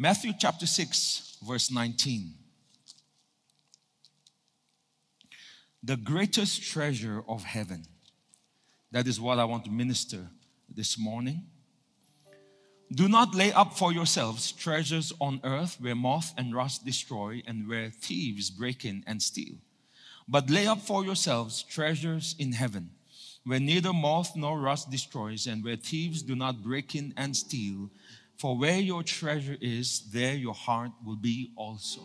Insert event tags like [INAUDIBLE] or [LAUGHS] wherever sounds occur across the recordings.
Matthew chapter 6, verse 19. The greatest treasure of heaven. That is what I want to minister this morning. Do not lay up for yourselves treasures on earth where moth and rust destroy and where thieves break in and steal. But lay up for yourselves treasures in heaven where neither moth nor rust destroys and where thieves do not break in and steal. For where your treasure is, there your heart will be also.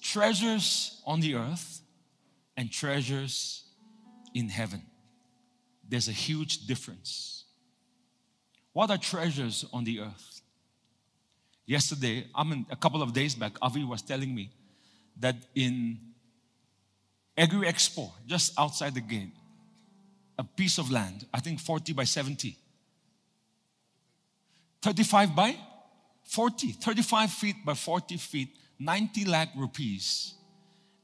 Treasures on the earth and treasures in heaven there's a huge difference. What are treasures on the earth? Yesterday, I mean, a couple of days back, Avi was telling me that in Agri Expo, just outside the gate, a piece of land, I think 40 by 70, 35 by 40, 35 feet by 40 feet, 90 lakh rupees.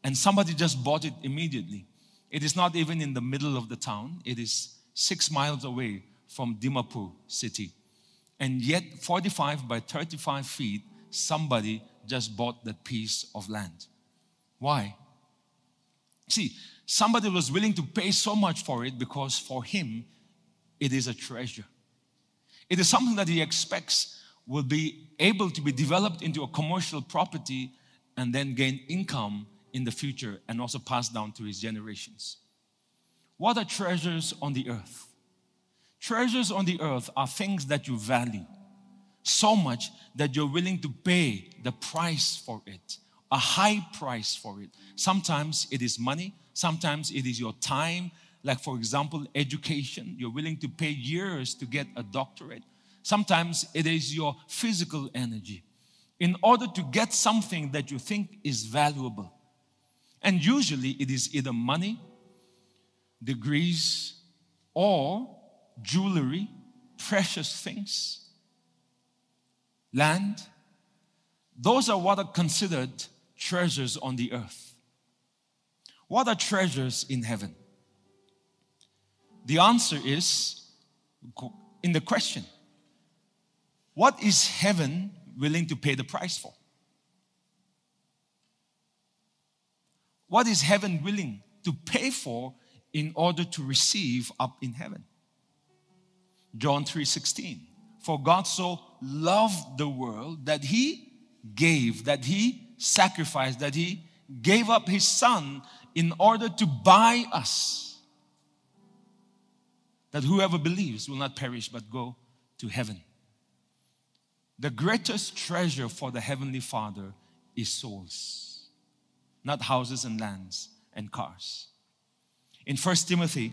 And somebody just bought it immediately. It is not even in the middle of the town, it is six miles away from Dimapur city. And yet, 45 by 35 feet, somebody just bought that piece of land. Why? See, somebody was willing to pay so much for it because for him, it is a treasure. It is something that he expects will be able to be developed into a commercial property and then gain income in the future and also pass down to his generations. What are treasures on the earth? Treasures on the earth are things that you value so much that you're willing to pay the price for it, a high price for it. Sometimes it is money, sometimes it is your time. Like, for example, education. You're willing to pay years to get a doctorate. Sometimes it is your physical energy in order to get something that you think is valuable. And usually it is either money, degrees, or jewelry, precious things, land. Those are what are considered treasures on the earth. What are treasures in heaven? The answer is in the question What is heaven willing to pay the price for? What is heaven willing to pay for in order to receive up in heaven? John 3:16. For God so loved the world that he gave, that he sacrificed, that he gave up his son in order to buy us. That whoever believes will not perish but go to heaven. The greatest treasure for the Heavenly Father is souls not houses and lands and cars. In 1 Timothy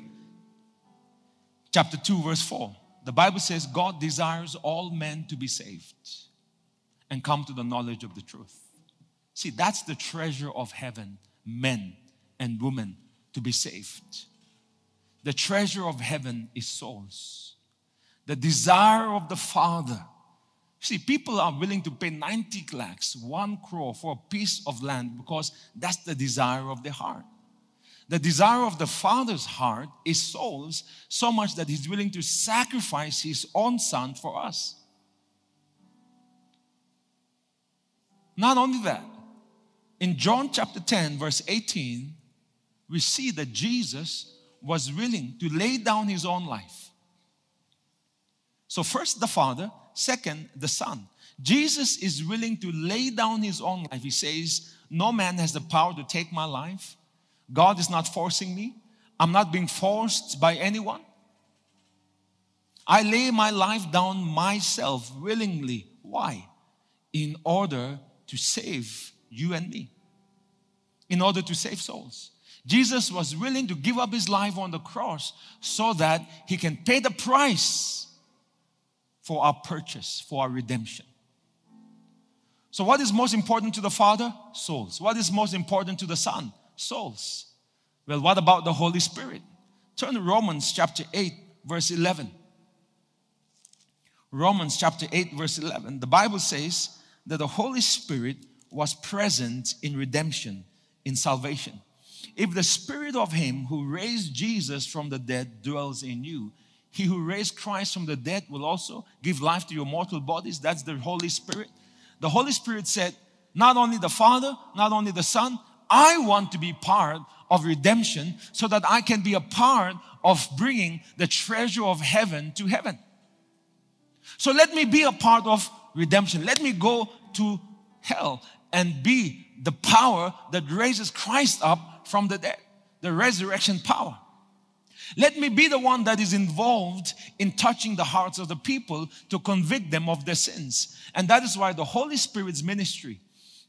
chapter 2 verse 4, the Bible says God desires all men to be saved and come to the knowledge of the truth. See, that's the treasure of heaven, men and women to be saved. The treasure of heaven is souls. The desire of the Father See, people are willing to pay 90 lakhs, one crore for a piece of land because that's the desire of their heart. The desire of the Father's heart is souls, so much that He's willing to sacrifice His own Son for us. Not only that, in John chapter 10, verse 18, we see that Jesus was willing to lay down His own life. So, first the Father, Second, the Son. Jesus is willing to lay down his own life. He says, No man has the power to take my life. God is not forcing me. I'm not being forced by anyone. I lay my life down myself willingly. Why? In order to save you and me, in order to save souls. Jesus was willing to give up his life on the cross so that he can pay the price for our purchase, for our redemption. So, what is most important to the Father? Souls. What is most important to the Son? Souls. Well, what about the Holy Spirit? Turn to Romans chapter 8, verse 11. Romans chapter 8, verse 11. The Bible says that the Holy Spirit was present in redemption, in salvation. If the Spirit of Him who raised Jesus from the dead dwells in you, He who raised Christ from the dead will also give life to your mortal bodies. That's the Holy Spirit. The Holy Spirit said, not only the Father, not only the Son, I want to be part of redemption so that I can be a part of bringing the treasure of heaven to heaven. So let me be a part of redemption. Let me go to hell and be the power that raises Christ up from the dead, the resurrection power. Let me be the one that is involved in touching the hearts of the people to convict them of their sins. And that is why the Holy Spirit's ministry,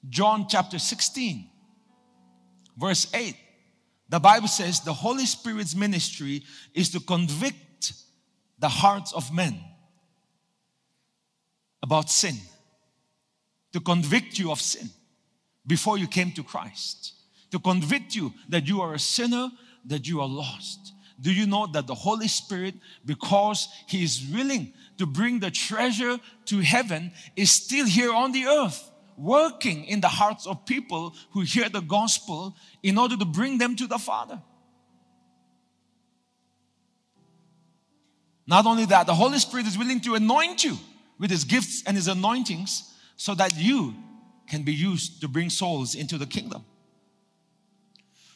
John chapter 16, verse 8, the Bible says the Holy Spirit's ministry is to convict the hearts of men about sin, to convict you of sin before you came to Christ, to convict you that you are a sinner, that you are lost. Do you know that the Holy Spirit, because He is willing to bring the treasure to heaven, is still here on the earth, working in the hearts of people who hear the gospel in order to bring them to the Father? Not only that, the Holy Spirit is willing to anoint you with His gifts and His anointings so that you can be used to bring souls into the kingdom.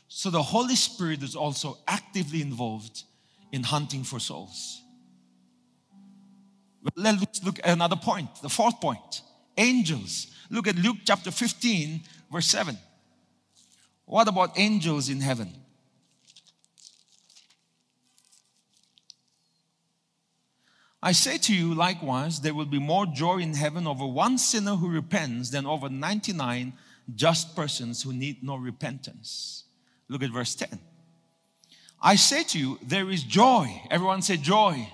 So the Holy Spirit is also actively involved in hunting for souls. Let's look at another point, the fourth point angels. Look at Luke chapter 15, verse 7. What about angels in heaven? I say to you, likewise, there will be more joy in heaven over one sinner who repents than over 99 just persons who need no repentance. Look at verse 10. I say to you, there is joy. Everyone say joy.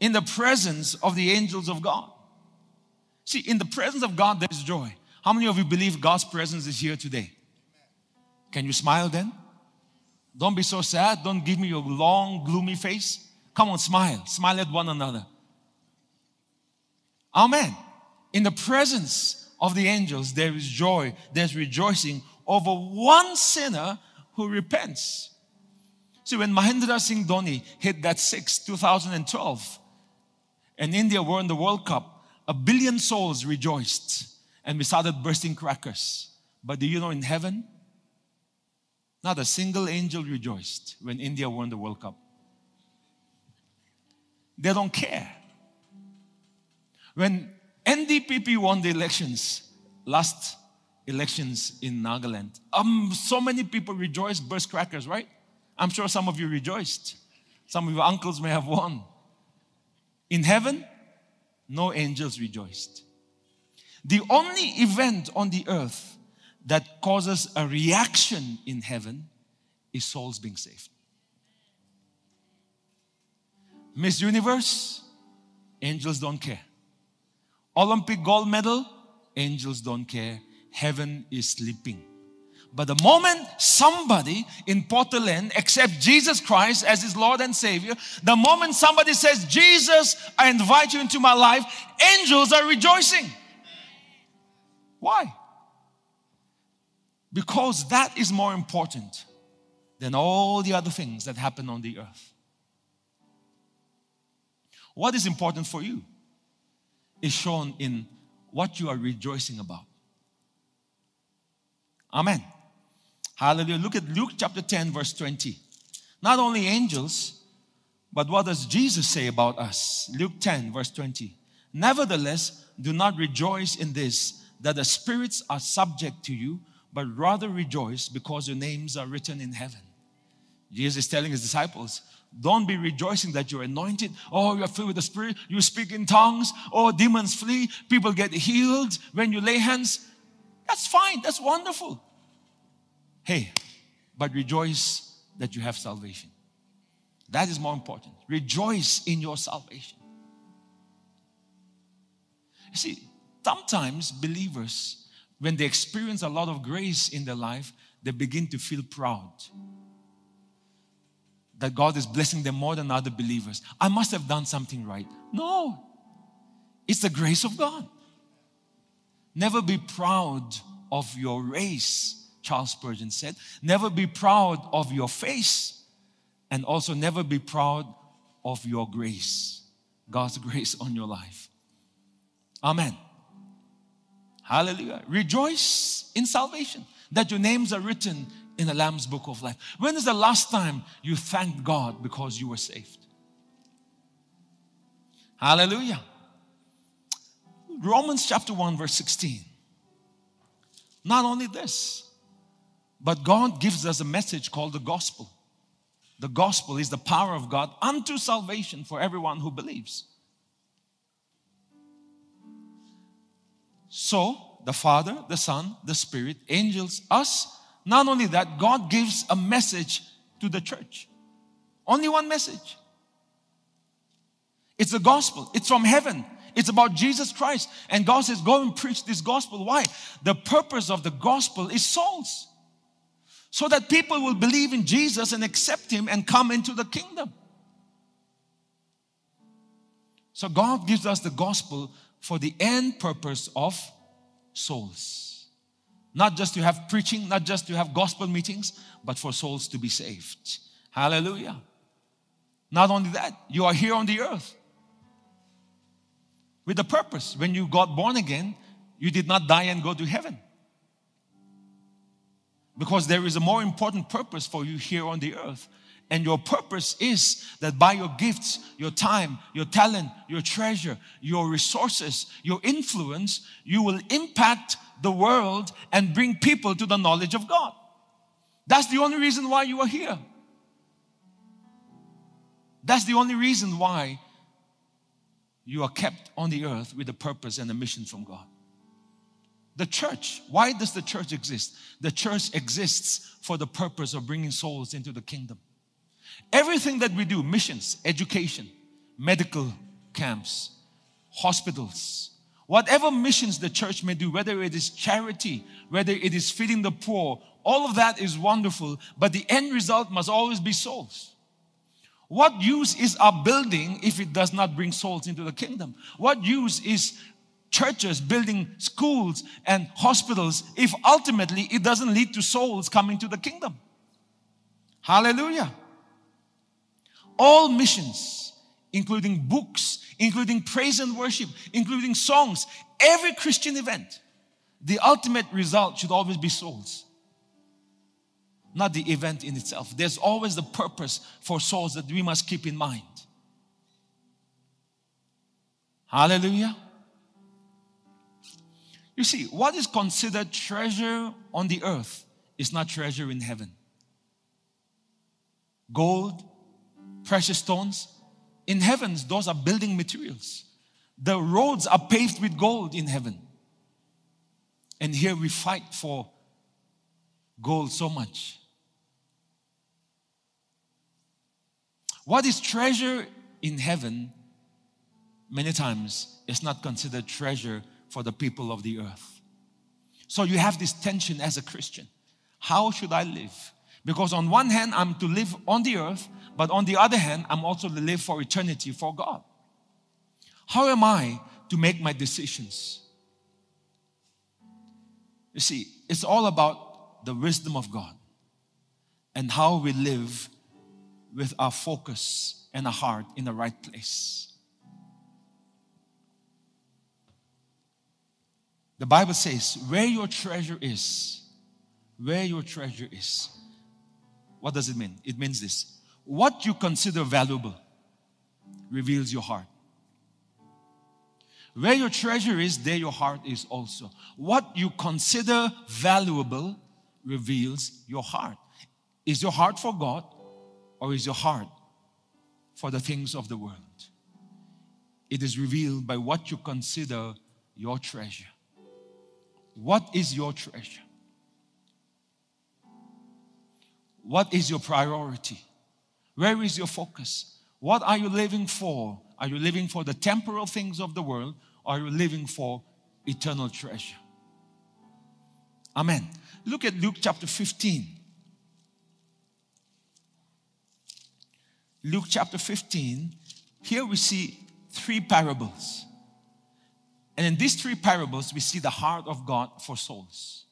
In the presence of the angels of God. See, in the presence of God, there's joy. How many of you believe God's presence is here today? Can you smile then? Don't be so sad. Don't give me your long, gloomy face. Come on, smile. Smile at one another. Amen. In the presence of the angels, there is joy, there's rejoicing over one sinner who repents. See, when Mahendra Singh Dhoni hit that six, 2012, and India won the World Cup, a billion souls rejoiced and we started bursting crackers. But do you know in heaven, not a single angel rejoiced when India won the World Cup. They don't care. When NDPP won the elections, last elections in Nagaland, um, so many people rejoiced, burst crackers, right? I'm sure some of you rejoiced. Some of your uncles may have won. In heaven, no angels rejoiced. The only event on the earth that causes a reaction in heaven is souls being saved. Miss Universe, angels don't care. Olympic gold medal, angels don't care. Heaven is sleeping. But the moment somebody in Portland accepts Jesus Christ as his Lord and Savior, the moment somebody says, Jesus, I invite you into my life, angels are rejoicing. Why? Because that is more important than all the other things that happen on the earth. What is important for you is shown in what you are rejoicing about. Amen. Hallelujah. Look at Luke chapter 10, verse 20. Not only angels, but what does Jesus say about us? Luke 10, verse 20. Nevertheless, do not rejoice in this, that the spirits are subject to you, but rather rejoice because your names are written in heaven. Jesus is telling his disciples, don't be rejoicing that you're anointed. Oh, you're filled with the Spirit. You speak in tongues. Oh, demons flee. People get healed when you lay hands. That's fine. That's wonderful. Hey, but rejoice that you have salvation. That is more important. Rejoice in your salvation. You see, sometimes believers, when they experience a lot of grace in their life, they begin to feel proud that God is blessing them more than other believers. I must have done something right. No, it's the grace of God. Never be proud of your race, Charles Spurgeon said. Never be proud of your face, and also never be proud of your grace. God's [LAUGHS] grace on your life. Amen. Hallelujah. Rejoice in salvation that your names are written in the Lamb's book of life. When is the last time you thanked God because you were saved? Hallelujah. Romans chapter 1, verse 16. Not only this, but God gives us a message called the gospel. The gospel is the power of God unto salvation for everyone who believes. So, the Father, the Son, the Spirit, angels, us, not only that, God gives a message to the church. Only one message. It's the gospel, it's from heaven. It's about Jesus Christ. And God says, Go and preach this gospel. Why? The purpose of the gospel is souls. So that people will believe in Jesus and accept Him and come into the kingdom. So God gives us the gospel for the end purpose of souls. Not just to have preaching, not just to have gospel meetings, but for souls to be saved. Hallelujah. Not only that, you are here on the earth with a purpose. When you got born again, you did not die and go to heaven. Because there is a more important purpose for you here on the earth. And your purpose is that by your gifts, your time, your talent, your treasure, your resources, your influence, you will impact the world and bring people to the knowledge of God. That's the only reason why you are here. That's the only reason why you are kept on the earth with a purpose and a mission from God. The church, why does the church exist? The church exists for the purpose of bringing souls into the kingdom. Everything that we do, missions, education, medical camps, hospitals, whatever missions the church may do, whether it is charity, whether it is feeding the poor, all of that is wonderful, but the end result must always be souls. What use is our building if it does not bring souls into the kingdom? What use is churches building schools and hospitals if ultimately it doesn't lead to souls coming to the kingdom? Hallelujah. All missions, including books, including praise and worship, including songs, every Christian event, the ultimate result should always be souls not the event in itself. There's always the purpose for souls that we must keep in mind. Hallelujah. You see, what is considered treasure on the earth is not treasure in heaven. Gold, precious stones, in heavens, those are building materials. The roads are paved with gold in heaven. And here we fight for gold so much. What is treasure in heaven, many times, is not considered treasure for the people of the earth. So you have this tension as a Christian. How should I live? Because on one hand, I'm to live on the earth, but on the other hand, I'm also to live for eternity for God. How am I to make my decisions? You see, it's all about the wisdom of God and how we live with our focus and our heart in the right place. The Bible says, where your treasure is, where your treasure is. What does it mean? It means this what you consider valuable reveals your heart. Where your treasure is, there your heart is also. What you consider valuable reveals your heart. Is your heart for God or is your heart for the things of the world? It is revealed by what you consider your treasure. What is your treasure? What is your priority? Where is your focus? What are you living for? Are you living for the temporal things of the world or are you living for eternal treasure? Amen. Look at Luke chapter 15. Luke chapter 15, here we see three parables. And in these three parables, we see the heart of God for souls.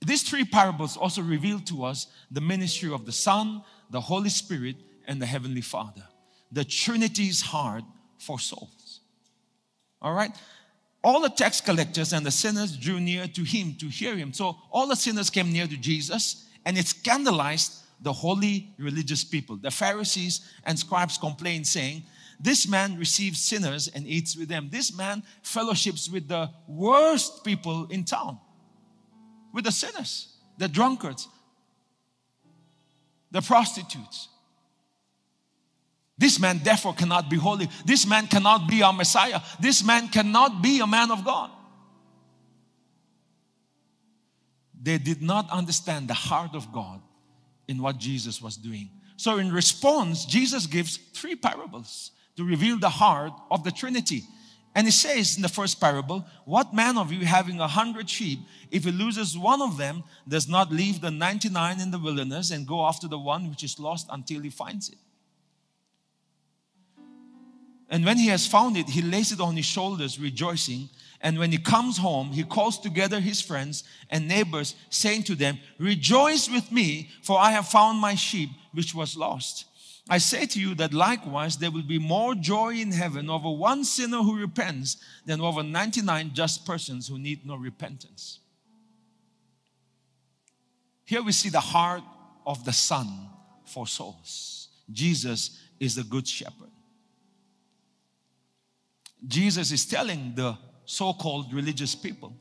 These three parables also reveal to us the ministry of the Son, the Holy Spirit, and the Heavenly Father. the Trinity's heart for souls. All right? All the tax collectors and the sinners drew near to him to hear him. So all the sinners came near to Jesus, and it scandalized the holy religious people. The Pharisees and scribes complained, saying, This man receives sinners and eats with them. This man fellowships with the worst people in town, with the sinners, the drunkards, the prostitutes. This man, therefore, cannot be holy. This man cannot be our Messiah. This man cannot be a man of God. They did not understand the heart of God in what Jesus was doing. So, in response, Jesus gives three parables to reveal the heart of the Trinity. And he says in the first parable, What man of you having a hundred sheep, if he loses one of them, does not leave the 99 in the wilderness and go after the one which is lost until he finds it? And when he has found it, he lays it on his shoulders, rejoicing. And when he comes home, he calls together his friends and neighbors, saying to them, Rejoice with me, for I have found my sheep which was lost. I say to you that likewise there will be more joy in heaven over one sinner who repents than over 99 just persons who need no repentance. Here we see the heart of the Son for souls. Jesus is the Good Shepherd. Jesus is telling the so called religious people,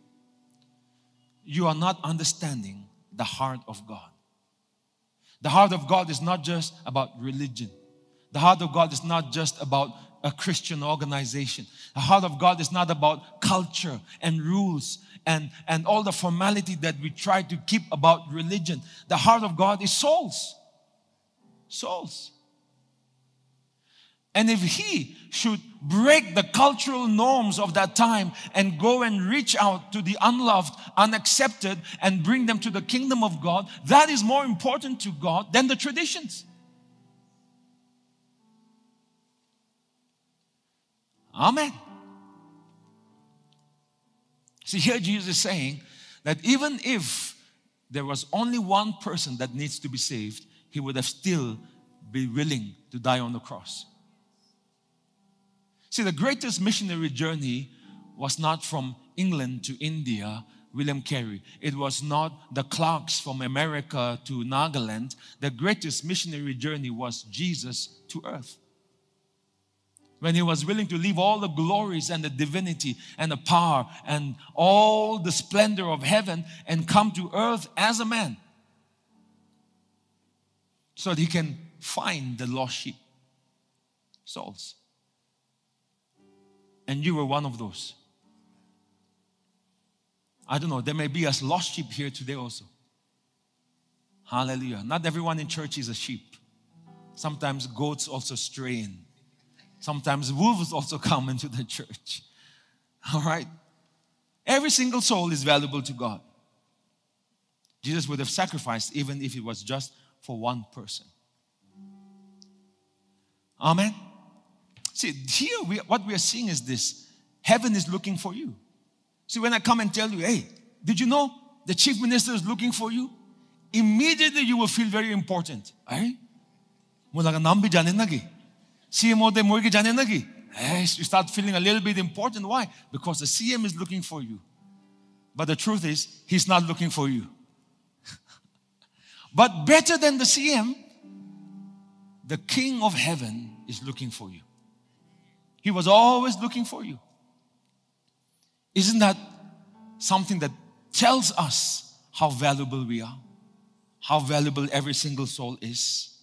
you are not understanding the heart of God. The heart of God is not just about religion. The heart of God is not just about a Christian organization. The heart of God is not about culture and rules and, and all the formality that we try to keep about religion. The heart of God is souls. Souls. And if he should break the cultural norms of that time and go and reach out to the unloved, unaccepted, and bring them to the kingdom of God, that is more important to God than the traditions. Amen. See, here Jesus is saying that even if there was only one person that needs to be saved, he would have still be willing to die on the cross. See, the greatest missionary journey was not from England to India, William Carey. It was not the Clarks from America to Nagaland. The greatest missionary journey was Jesus to earth. When he was willing to leave all the glories and the divinity and the power and all the splendor of heaven and come to earth as a man so that he can find the lost sheep souls and you were one of those. I don't know, there may be a lost sheep here today also. Hallelujah. Not everyone in church is a sheep. Sometimes goats also stray in. Sometimes wolves also [LAUGHS] come into the church. All right? Every single soul is valuable to God. Jesus would have sacrificed even if it was just for one person. Amen. See, here we, what we are seeing is this heaven is looking for you. See, when I come and tell you, hey, did you know the chief minister is looking for you? Immediately you will feel very important. Hey, you start feeling a little bit important. Why? Because the CM is looking for you. But the truth is, he's not looking for you. [LAUGHS] but better than the CM, the King of heaven is looking for you. He was always looking for you. Isn't that something that tells us how valuable we are? How valuable every single soul is?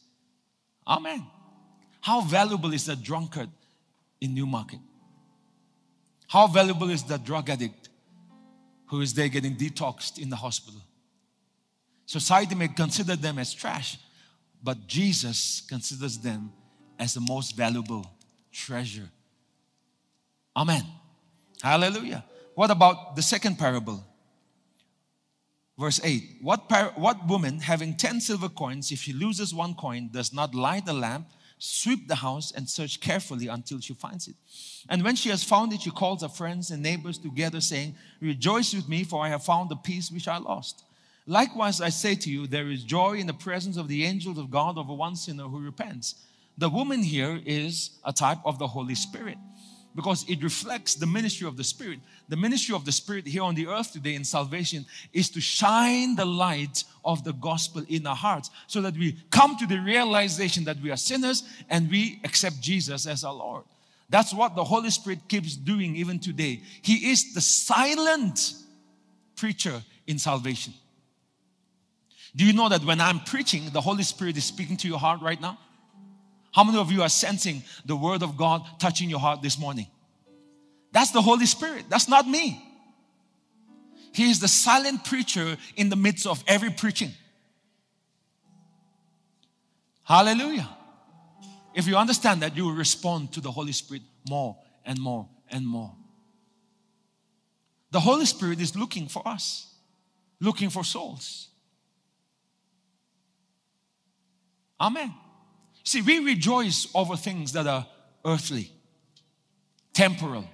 Amen. How valuable is the drunkard in Newmarket? How valuable is the drug addict who is there getting detoxed in the hospital? Society may consider them as trash, but Jesus considers them as the most valuable treasure Amen. Hallelujah. What about the second parable? Verse 8 what, par- what woman having 10 silver coins, if she loses one coin, does not light the lamp, sweep the house, and search carefully until she finds it? And when she has found it, she calls her friends and neighbors together, saying, Rejoice with me, for I have found the piece which I lost. Likewise, I say to you, there is joy in the presence of the angels of God over one sinner who repents. the woman here is a type of the Holy Spirit because it reflects the ministry of the Spirit. The ministry of the Spirit here on the earth today in salvation is to shine the light of the gospel in our hearts so that we come to the realization that we are sinners and we accept Jesus as our Lord. That's what the Holy Spirit keeps doing even today. He is the silent preacher in salvation. Do you know that when I'm preaching, the Holy Spirit is speaking to your heart right now? How many of you are sensing the Word of God touching your heart this morning? That's the Holy Spirit. That's not me. He is the silent preacher in the midst of every preaching. Hallelujah. If you understand that, you will respond to the Holy Spirit more and more and more. The Holy Spirit is looking for us, looking for souls. Amen. See, we rejoice over things that are earthly, temporal.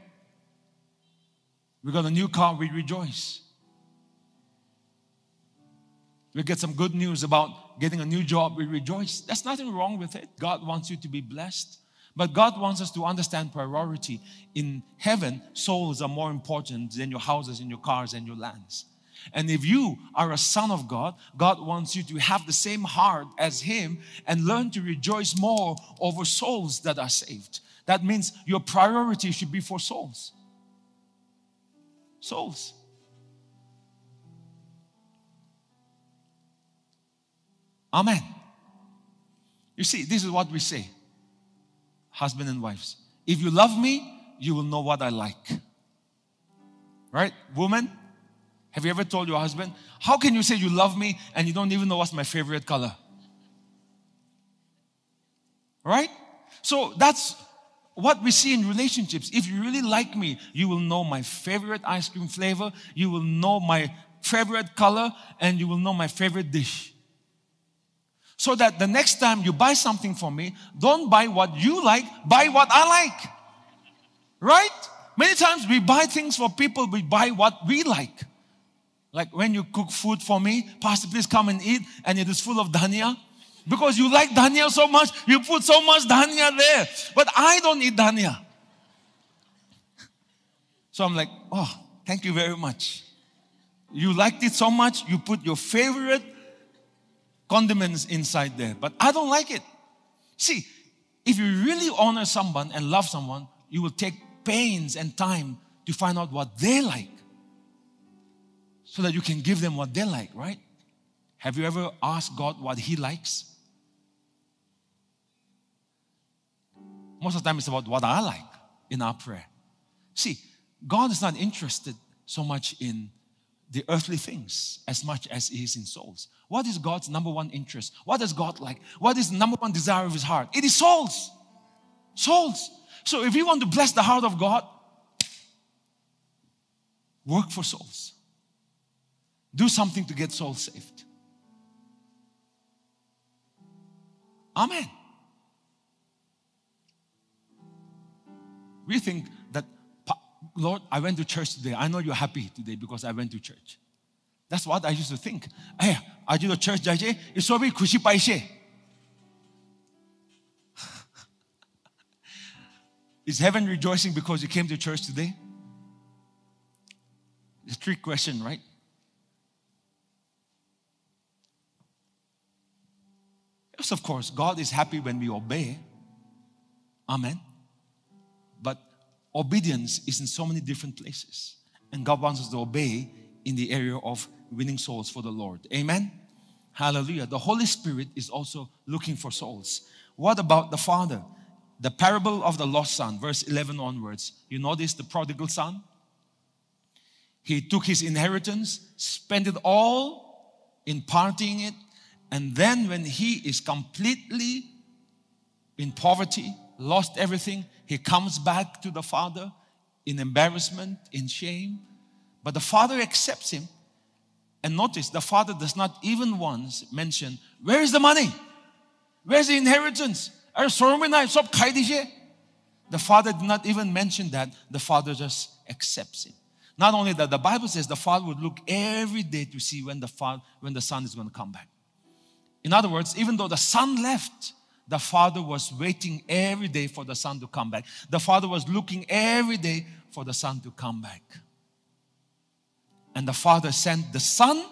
We got a new car, we rejoice. We get some good news about getting a new job, we rejoice. There's nothing wrong with it. God wants you to be blessed. But God wants us to understand priority. In heaven, souls are more important than your houses and your cars and your lands. And if you are a son of God, God wants you to have the same heart as Him and learn to rejoice more over souls that are saved. That means your priority should be for souls. Souls. Amen. You see, this is what we say, husband and wives. If you love me, you will know what I like. Right? Woman, have you ever told your husband, How can you say you love me and you don't even know what's my favorite color? Right? So that's what we see in relationships. If you really like me, you will know my favorite ice cream flavor, you will know my favorite color, and you will know my favorite dish. So that the next time you buy something for me, don't buy what you like, buy what I like. Right? Many times we buy things for people, we buy what we like. Like when you cook food for me, Pastor, please come and eat, and it is full of dhania. Because you like dhania so much, you put so much dhania there. But I don't eat dhania. So I'm like, oh, thank you very much. You liked it so much, you put your favorite condiments inside there. But I don't like it. See, if you really honor someone and love someone, you will take pains and time to find out what they like so that you can give them what they like, right? Have you ever asked God what He likes? Most of the time, it's about what I like in our prayer. See, God is not interested so much in the earthly things as much as He is in souls. What is God's number one interest? What does God like? What is the number one desire of His heart? It is souls. Souls. So if you want to bless the heart of God, work for souls. Do something to get souls saved. Amen. We think that, Lord, I went to church today. I know you're happy today because I went to church. That's what I used to think. Hey, I you the church jaje? It's so big kushi paishe. [LAUGHS] Is heaven rejoicing because you came to church today? It's a trick question, right? Yes, of course, God is happy when we obey. Amen. But obedience is in so many different places. And God wants us to obey in the area of winning souls for the Lord. Amen. Hallelujah. The Holy Spirit is also looking for souls. What about the Father? The parable of the lost son, verse 11 onwards. You notice the prodigal son? He took his inheritance, spent it all in partying it, and then when he is completely in poverty, lost everything, he comes back to the father in embarrassment, in shame. But the father accepts him. And notice the father does not even once mention, Where is the money? Where's the inheritance? The father did not even mention that. The father just accepts him. Not only that, the Bible says the father would look every day to see when the father, when the son is going to come back. In other words, even though the son left, the father was waiting every day for the son to come back. The father was looking every day for the son to come back. And the father sent the son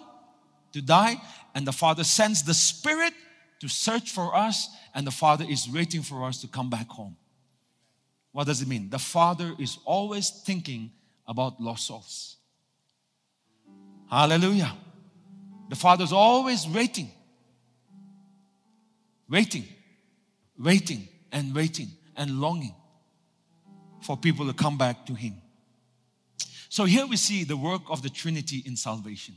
to die, and the father sends the spirit to search for us, and the father is waiting for us to come back home. What does it mean? The father is always thinking about lost souls. Hallelujah. The father's always waiting, waiting waiting and waiting and longing for people to come back to Him. So here we see the work of the Trinity in salvation.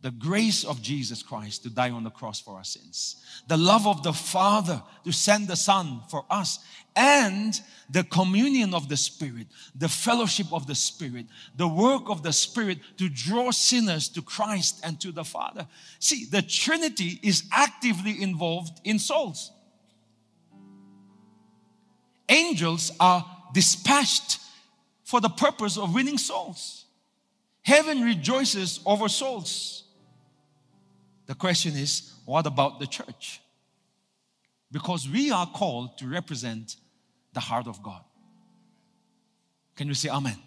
The grace of Jesus Christ to die on the cross for our sins. The love of the Father to send the Son for us. And the communion of the Spirit, the fellowship of the Spirit, the work of the Spirit to draw sinners to Christ and to the Father. See, the Trinity is actively involved in souls angels are dispatched for the purpose of winning souls. Heaven rejoices over souls. The question is, what about the church? Because we are called to represent the heart of God. Can you say amen?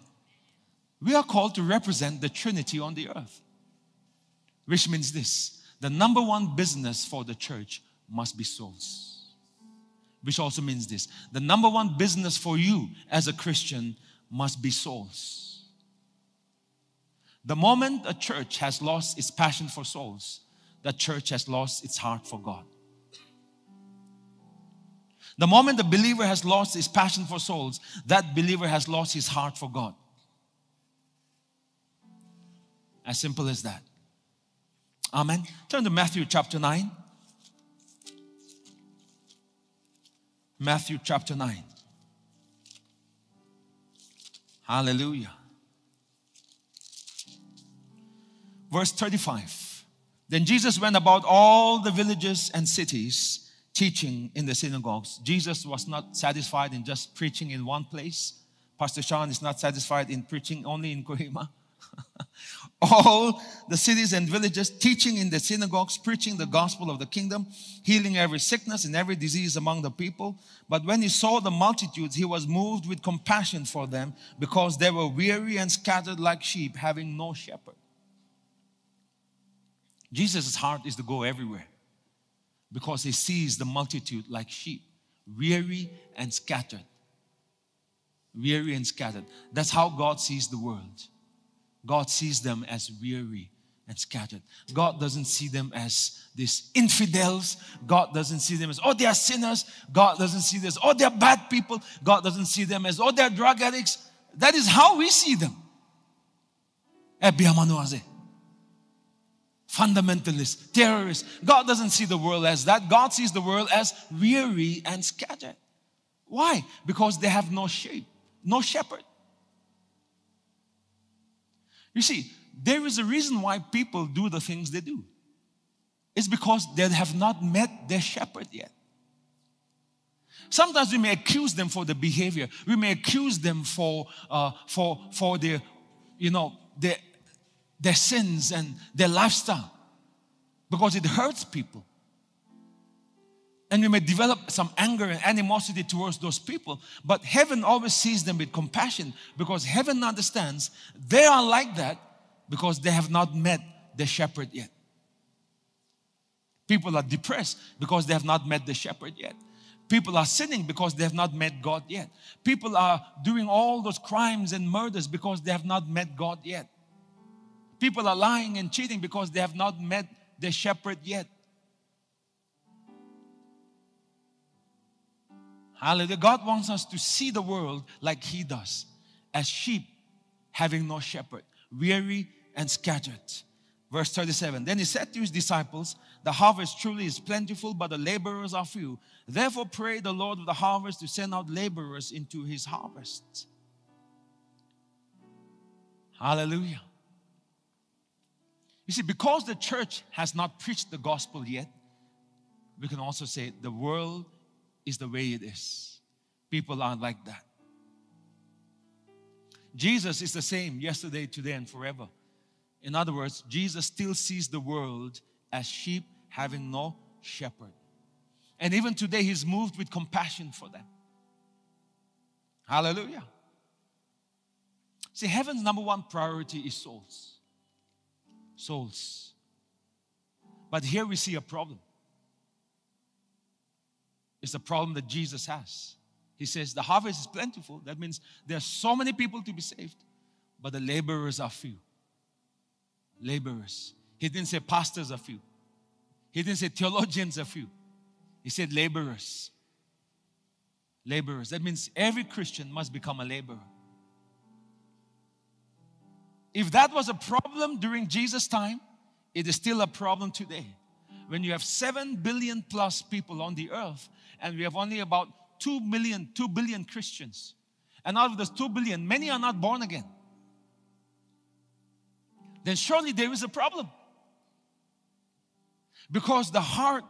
We are called to represent the Trinity on the earth. Which means this the number one business for the church must be souls which also means this the number one business for you as a Christian must be souls. The moment a church has lost its passion for souls, the church has lost its heart for God. The moment the believer has lost his passion for souls, that believer has lost his heart for God. As simple as that. Amen. Turn to Matthew chapter 9. Matthew chapter 9. Hallelujah. Verse 35. Then Jesus went about all the villages and cities teaching in the synagogues. Jesus was not satisfied in just preaching in one place. Pastor Sean is not satisfied in preaching only in Kohima. [LAUGHS] all the cities and villages, teaching in the synagogues, preaching the gospel of the kingdom, healing every sickness and every disease among the people. But when he saw the multitudes, he was moved with compassion for them because they were weary and scattered like sheep, having no shepherd. Jesus' heart is to go everywhere because he sees the multitude like sheep, weary and scattered. Weary and scattered. That's how God sees the world. God sees them as weary and scattered. God doesn't see them as these infidels. God doesn't see them as, oh, they are sinners. God doesn't see this, oh, they're bad people. God doesn't see them as, oh, they're drug addicts. That is how we see them. Fundamentalists, terrorists. God doesn't see the world as that. God sees the world as weary and scattered. Why? Because they have no shape, no shepherd. You see, there is a reason why people do the things they do. It's because they have not met their shepherd yet. Sometimes we may accuse them for the behavior. We may accuse them for uh, for for their, you know, their their sins and their lifestyle because it hurts people. And we may develop some anger and animosity towards those people, but heaven always sees them with compassion because heaven understands they are like that because they have not met the shepherd yet. People are depressed because they have not met the shepherd yet. People are sinning because they have not met God yet. People are doing all those crimes and murders because they have not met God yet. People are lying and cheating because they have not met the shepherd yet. Hallelujah. God wants us to see the world like He does, as sheep having no shepherd, weary and scattered. Verse 37 Then He said to His disciples, The harvest truly is plentiful, but the laborers are few. Therefore, pray the Lord of the harvest to send out laborers into His harvest. Hallelujah. You see, because the church has not preached the gospel yet, we can also say the world is the way it is. People aren't like that. Jesus is the same yesterday, today, and forever. In other words, Jesus still sees the world as sheep having no shepherd. And even today, He's moved with compassion for them. Hallelujah. See, heaven's number one priority is souls. Souls. But here we see a problem. It's a problem that Jesus has. He says, The harvest is plentiful. That means there are so many people to be saved, but the laborers are few. Laborers. He didn't say pastors are few, he didn't say theologians are few. He said laborers. Laborers. That means every Christian must become a laborer. If that was a problem during Jesus' time, it is still a problem today. When you have 7 billion plus people on the earth, and we have only about 2 million, 2 billion Christians. And out of those 2 billion, many are not born again. Then surely there is a problem. Because the heart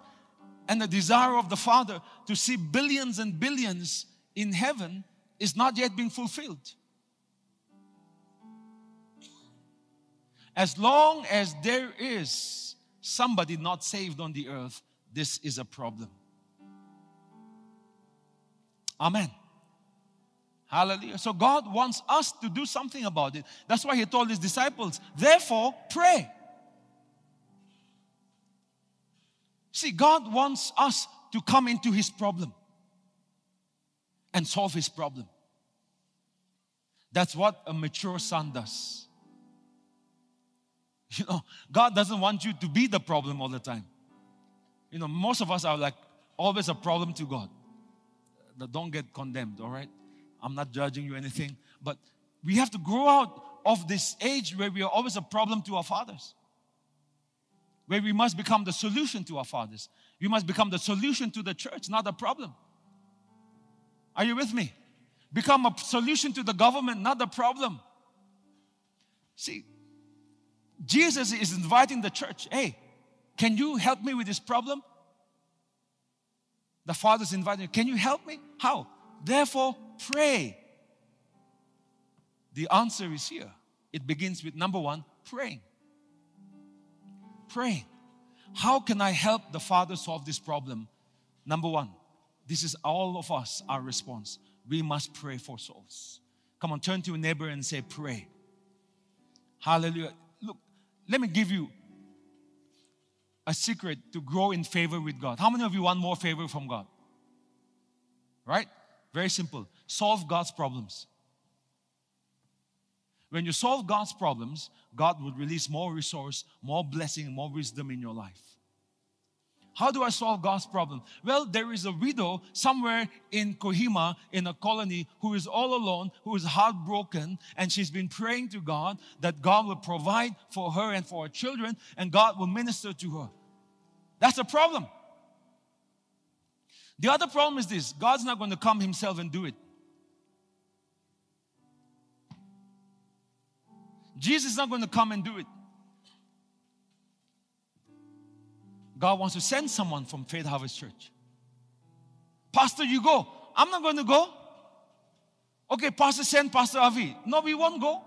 and the desire of the Father to see billions and billions in heaven is not yet being fulfilled. As long as there is somebody not saved on the earth, this is a problem. Amen. Hallelujah. So God wants us to do something about it. That's why He told His disciples, therefore, pray. See, God wants us to come into His problem and solve His problem. That's what a mature son does. You know, God doesn't want you to be the problem all the time. You know, most of us are like always a problem to God don't get condemned, all right? I'm not judging you anything, but we have to grow out of this age where we are always a problem to our fathers. Where we must become the solution to our fathers. We must become the solution to the church, not a problem. Are you with me? Become a solution to the government, not the problem. See, Jesus is inviting the church hey, can you help me with this problem? The Father's inviting you. Can you help me? How? Therefore, pray. The answer is here. It begins with number one, praying. Praying. How can I help the Father solve this problem? Number one, this is all of us, our response. We must pray for souls. Come on, turn to your neighbor and say, Pray. Hallelujah. Let me give you a secret to grow in favor with God. How many of you want more favor from God? Right? Very simple. Solve God's problems. When you solve God's problems, God will release more resource, more blessing, more wisdom in your life. How do I solve God's problem? Well, there is a widow somewhere in Kohima in a colony who is all alone, who is heartbroken, and she's been praying to God that God will provide for her and for her children, and God will minister to her. That's a problem. The other problem is this God's not going to come Himself and do it. Jesus is not going to come and do it. God wants to send someone from Faith Harvest Church. Pastor, you go. I'm not going to go. Okay, Pastor, send Pastor Avi. No, we won't go.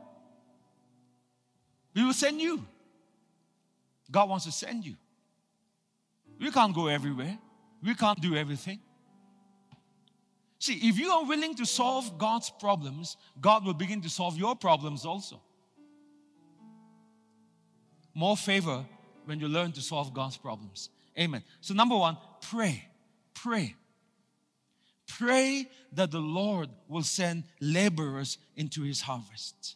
We will send you. God wants to send you. We can't go everywhere. We can't do everything. See, if you are willing to solve God's problems, God will begin to solve your problems also. More favor when you learn to solve God's problems. Amen. So, number one, pray. Pray. Pray that the Lord will send laborers into his harvest.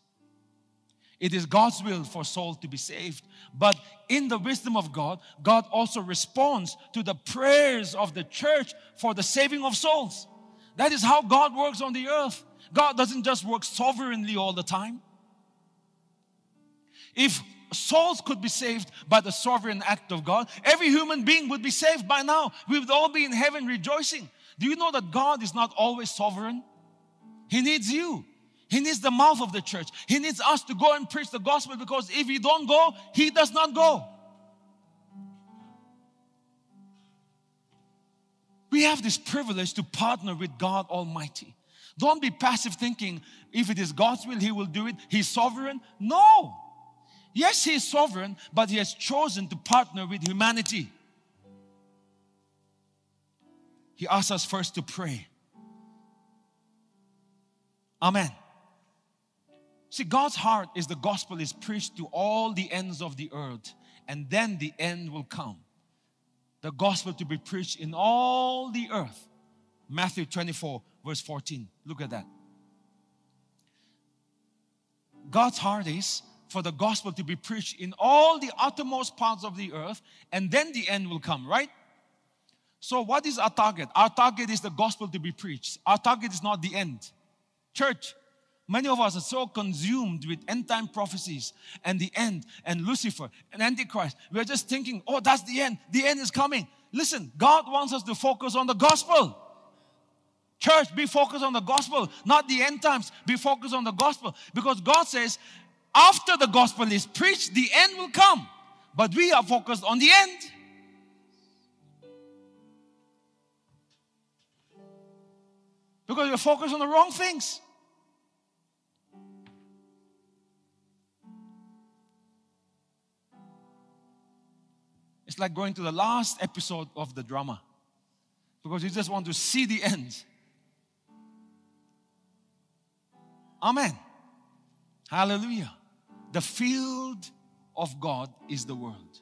It is God's will for souls to be saved. But in the wisdom of God, God also responds to the prayers of the church for the saving of souls. That is how God works on the earth. God doesn't just work sovereignly all the time. If souls could be saved by the sovereign act of God, every human being would be saved by now. We would all be in heaven rejoicing. Do you know that God is not always sovereign? He needs you. He needs the mouth of the church. He needs us to go and preach the gospel because if you don't go, He does not go. We have this privilege to partner with God Almighty. Don't be passive thinking if it is God's will, He will do it. He's sovereign. No. Yes, He is sovereign, but He has chosen to partner with humanity. He asks us first to pray. Amen. See, God's heart is the gospel is preached to all the ends of the earth, and then the end will come. The gospel to be preached in all the earth. Matthew 24, verse 14. Look at that. God's heart is for the gospel to be preached in all the uttermost parts of the earth, and then the end will come, right? So, what is our target? Our target is the gospel to be preached. Our target is not the end. Church, many of us are so consumed with end time prophecies and the end and Lucifer and Antichrist. We're just thinking, oh, that's the end. The end is coming. Listen, God wants us to focus on the gospel. Church, be focused on the gospel, not the end times. Be focused on the gospel. Because God says, after the gospel is preached, the end will come. But we are focused on the end. Because you're focused on the wrong things. It's like going to the last episode of the drama because you just want to see the end. Amen. Hallelujah. The field of God is the world.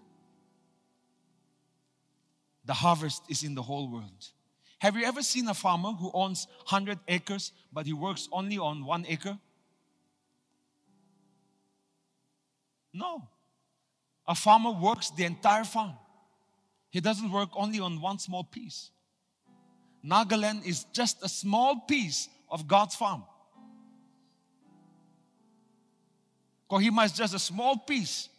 The harvest is in the whole world. Have you ever seen a farmer who owns 100 acres but he works only on one acre? No. A farmer works the entire farm. He doesn't work only on one small piece. Nagaland is just a small piece of God's farm. Kohima is just a small piece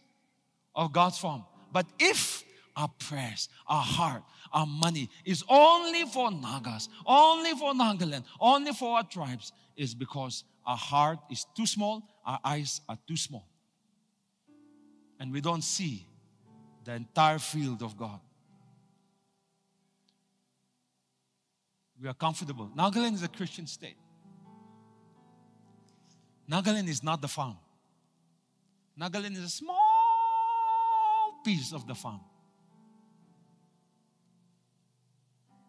of God's farm. But if our prayers, our heart, our money is only for Nagas, only for Nagaland, only for our tribes, is because our heart is too small, our eyes are too small. And we don't see the entire field of God. We are comfortable. Nagaland is a Christian state. Nagaland is not the farm. Nagaland is a small piece of the farm.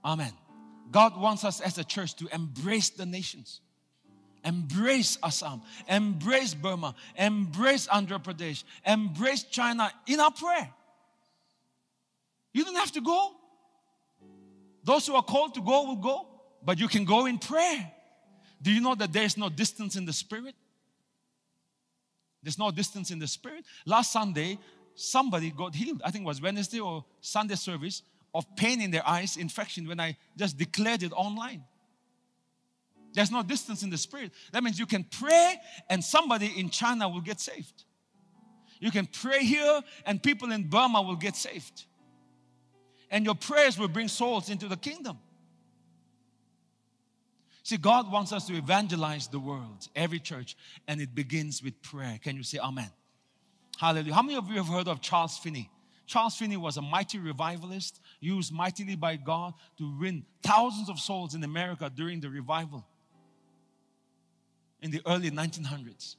Amen. God wants us as a church to embrace the nations. Embrace Assam, embrace Burma, embrace Andhra Pradesh, embrace China in our prayer. You don't have to go. Those who are called to go will go, but you can go in prayer. Do you know that there is no distance in the spirit? There's no distance in the spirit. Last Sunday, somebody got healed. I think it was Wednesday or Sunday service of pain in their eyes, infection, when I just declared it online. There's no distance in the spirit. That means you can pray and somebody in China will get saved. You can pray here and people in Burma will get saved. And your prayers will bring souls into the kingdom. See, God wants us to evangelize the world, every church, and it begins with prayer. Can you say amen? Hallelujah. How many of you have heard of Charles Finney? Charles Finney was a mighty revivalist, used mightily by God to win thousands of souls in America during the revival in the early 1900s.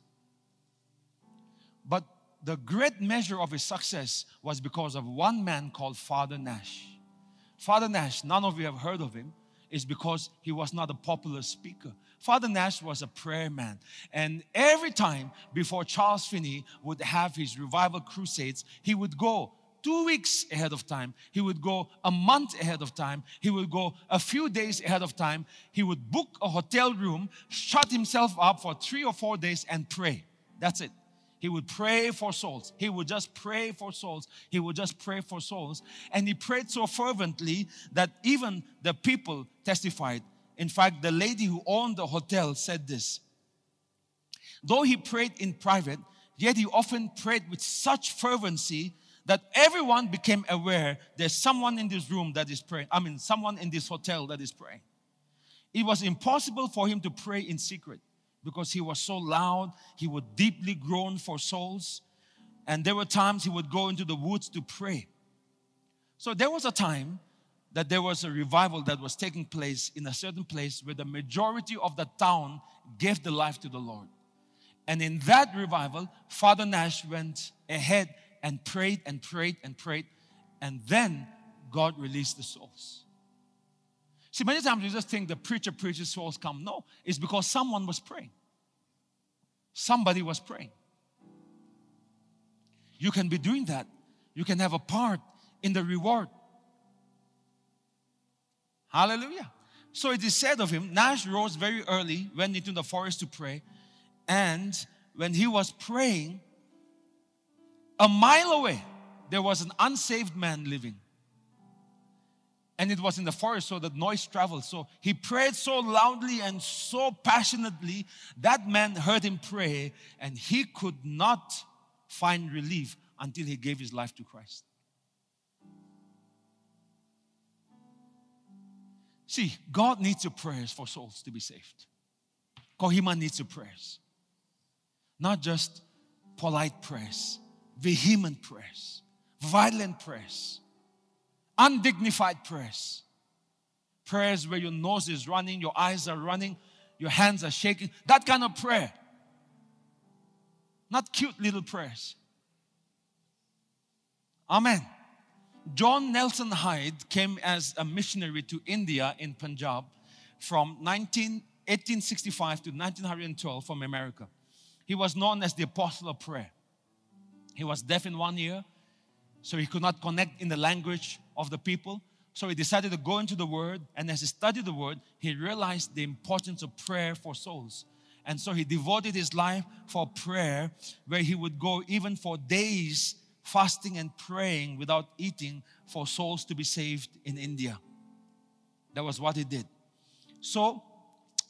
But the great measure of his success was because of one man called Father Nash. Father Nash, none of you have heard of him, is because he was not a popular speaker. Father Nash was a prayer man. And every time before Charles Finney would have his revival crusades, he would go two weeks ahead of time. He would go a month ahead of time. He would go a few days ahead of time. He would book a hotel room, shut himself up for three or four days, and pray. That's it. He would pray for souls. He would just pray for souls. He would just pray for souls. And he prayed so fervently that even the people testified. In fact, the lady who owned the hotel said this Though he prayed in private, yet he often prayed with such fervency that everyone became aware there's someone in this room that is praying. I mean, someone in this hotel that is praying. It was impossible for him to pray in secret because he was so loud. He would deeply groan for souls. And there were times he would go into the woods to pray. So there was a time that there was a revival that was taking place in a certain place where the majority of the town gave the life to the Lord. And in that revival, Father Nash went ahead and prayed and prayed and prayed. And then God released the souls. See, many times we just think the preacher preaches, souls come. No, it's because someone was praying. Somebody was praying. You can be doing that. You can have a part in the reward. Hallelujah. So it is said of him, Nash rose very early, went into the forest to pray, and when he was praying, a mile away, there was an unsaved man living. And it was in the forest, so the noise traveled. So he prayed so loudly and so passionately, that man heard him pray, and he could not find relief until he gave his life to Christ. See, God needs your prayers for souls to be saved. Kohima needs your prayers. Not just polite prayers, vehement prayers, violent prayers, undignified prayers. Prayers where your nose is running, your eyes are running, your hands are shaking. That kind of prayer. Not cute little prayers. Amen. John Nelson Hyde came as a missionary to India in Punjab from 19, 1865 to 1912 from America. He was known as the Apostle of Prayer. He was deaf in one ear, so he could not connect in the language of the people. So he decided to go into the Word, and as he studied the Word, he realized the importance of prayer for souls. And so he devoted his life for prayer, where he would go even for days fasting and praying without eating for souls to be saved in India. That was what he did. So,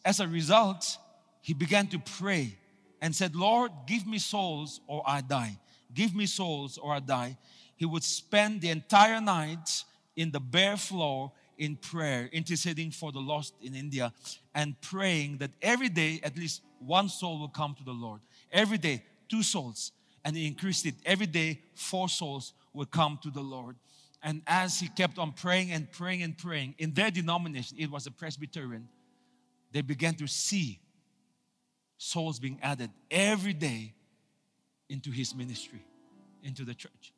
as a result, he began to pray and said, Lord, give me souls or I die. Give me souls or I die. He would spend the entire night in the bare floor in prayer, interceding for the lost in India, and praying that every day at least one soul will come to the Lord. Every day, two souls and he increased it. Every day, four souls would come to the Lord. And as he kept on praying and praying and praying, in their denomination, it was a Presbyterian, they began to see souls being added every day into his ministry, into the church.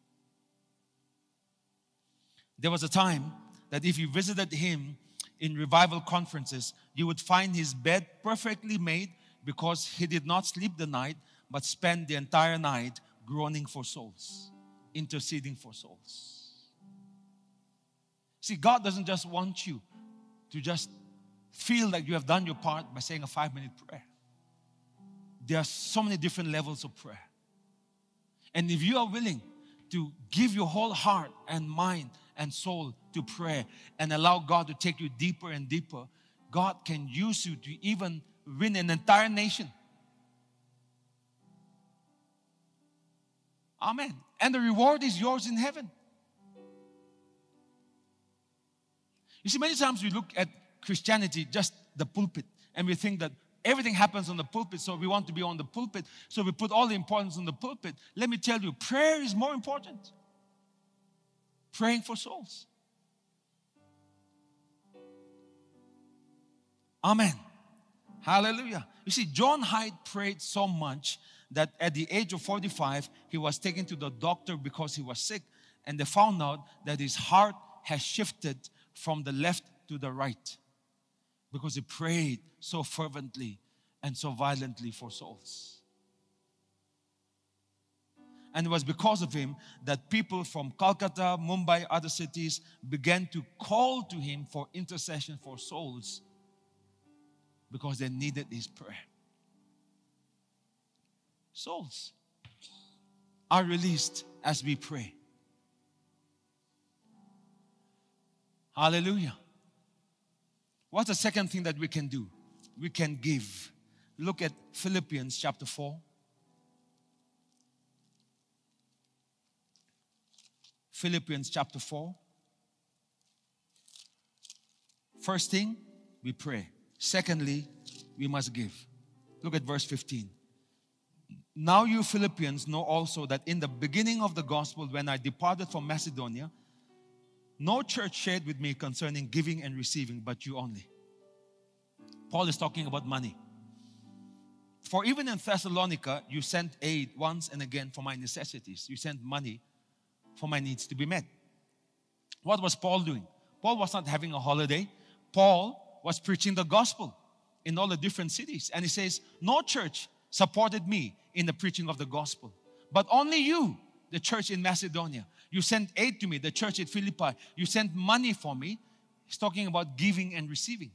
There was a time that if you visited him in revival conferences, you would find his bed perfectly made because he did not sleep the night but spent the entire night groaning for souls, interceding for souls. See, God doesn't just want you to just feel like you have done your part by saying a five minute prayer. There are so many different levels of prayer. And if you are willing to give your whole heart and mind and soul to prayer and allow God to take you deeper and deeper, God can use you to even win an entire nation Amen. And the reward is yours in heaven. You see, many times we look at Christianity, just the pulpit, and we think that everything happens on the pulpit, so we want to be on the pulpit, so we put all the importance on the pulpit. Let me tell you, prayer is more important. Praying for souls. Amen. Hallelujah. You see, John Hyde prayed so much that at the age of 45, he was taken to the doctor because he was sick, and they found out that his heart has shifted from the left to the right because he prayed so fervently and so violently for souls. And it was because of him that people from Calcutta, Mumbai, other cities began to call to him for intercession for souls because they needed his prayer souls are released as we pray. Hallelujah. What's the second thing that we can do? We can give. Look at Philippians chapter 4. Philippians chapter 4. First thing, we pray. Secondly, we must give. Look at verse 15. Now, you Philippians know also that in the beginning of the gospel, when I departed from Macedonia, no church shared with me concerning giving and receiving, but you only. Paul is talking about money. For even in Thessalonica, you sent aid once and again for my necessities. You sent money for my needs to be met. What was Paul doing? Paul was not having a holiday. Paul was preaching the gospel in all the different cities. And he says, No church supported me in the preaching of the gospel, but only you, the church in Macedonia. You sent aid to me, the church at Philippi. You sent money for me. He's talking about giving and receiving.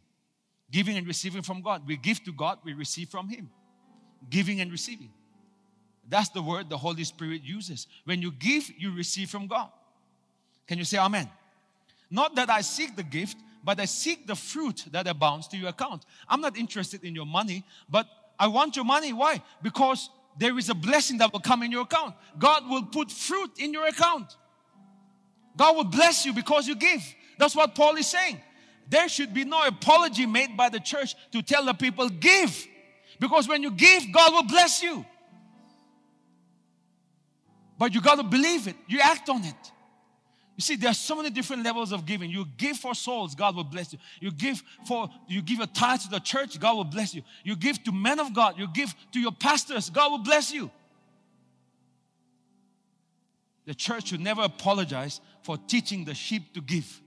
Giving and receiving from God. We give to God, we receive from Him. Giving and receiving. That's the word the Holy Spirit uses. When you give, you receive from God. Can you say amen? Not that I seek the gift, but I seek the fruit that abounds to your account. I'm not interested in your money, but I want your money. Why? Because there is a blessing that will come in your account. God will put fruit in your account. God will bless you because you give. That's what Paul is saying. There should be no apology made by the church to tell the people, give. Because when you give, God will bless you. But you got to believe it, you act on it. You see, there are so many different levels of giving. You give for souls, God will bless you. You give for you give a tithe to the church, God will bless you. You give to men of God, you give to your pastors, God will bless you. The church should never apologize for teaching the sheep to give.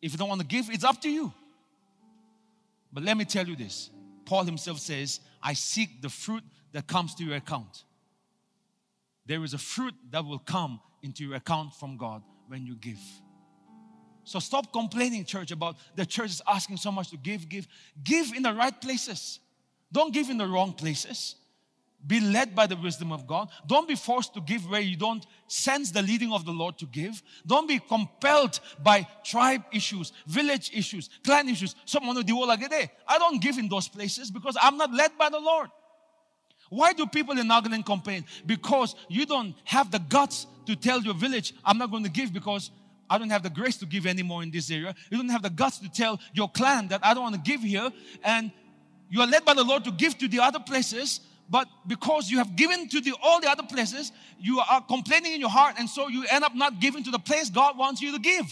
If you don't want to give, it's up to you. But let me tell you this Paul himself says, I seek the fruit that comes to your account. There is a fruit that will come into your account from God when you give. So stop complaining, church, about the church is asking so much to give, give. Give in the right places. Don't give in the wrong places. Be led by the wisdom of God. Don't be forced to give where you don't sense the leading of the Lord to give. Don't be compelled by tribe issues, village issues, clan issues. Someone who I don't give in those places because I'm not led by the Lord. Why do people in Nagaland complain? Because you don't have the guts to tell your village, I'm not going to give because I don't have the grace to give anymore in this area. You don't have the guts to tell your clan that I don't want to give here. And you are led by the Lord to give to the other places. But because you have given to the, all the other places, you are complaining in your heart. And so you end up not giving to the place God wants you to give.